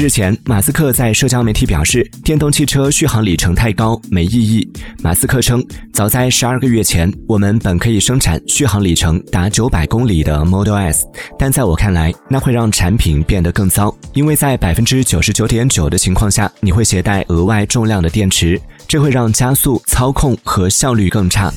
日前马斯克在社交媒体表示电动汽车续航里程太高没意义。马斯克称早在十二个月前我们本可以生产续航里程达九百公里的 model s 但在我看来那会让产品变得更糟因为在百分之九十九点九的情况下你会携带额外重量的电池这会让加速操控和效率更差。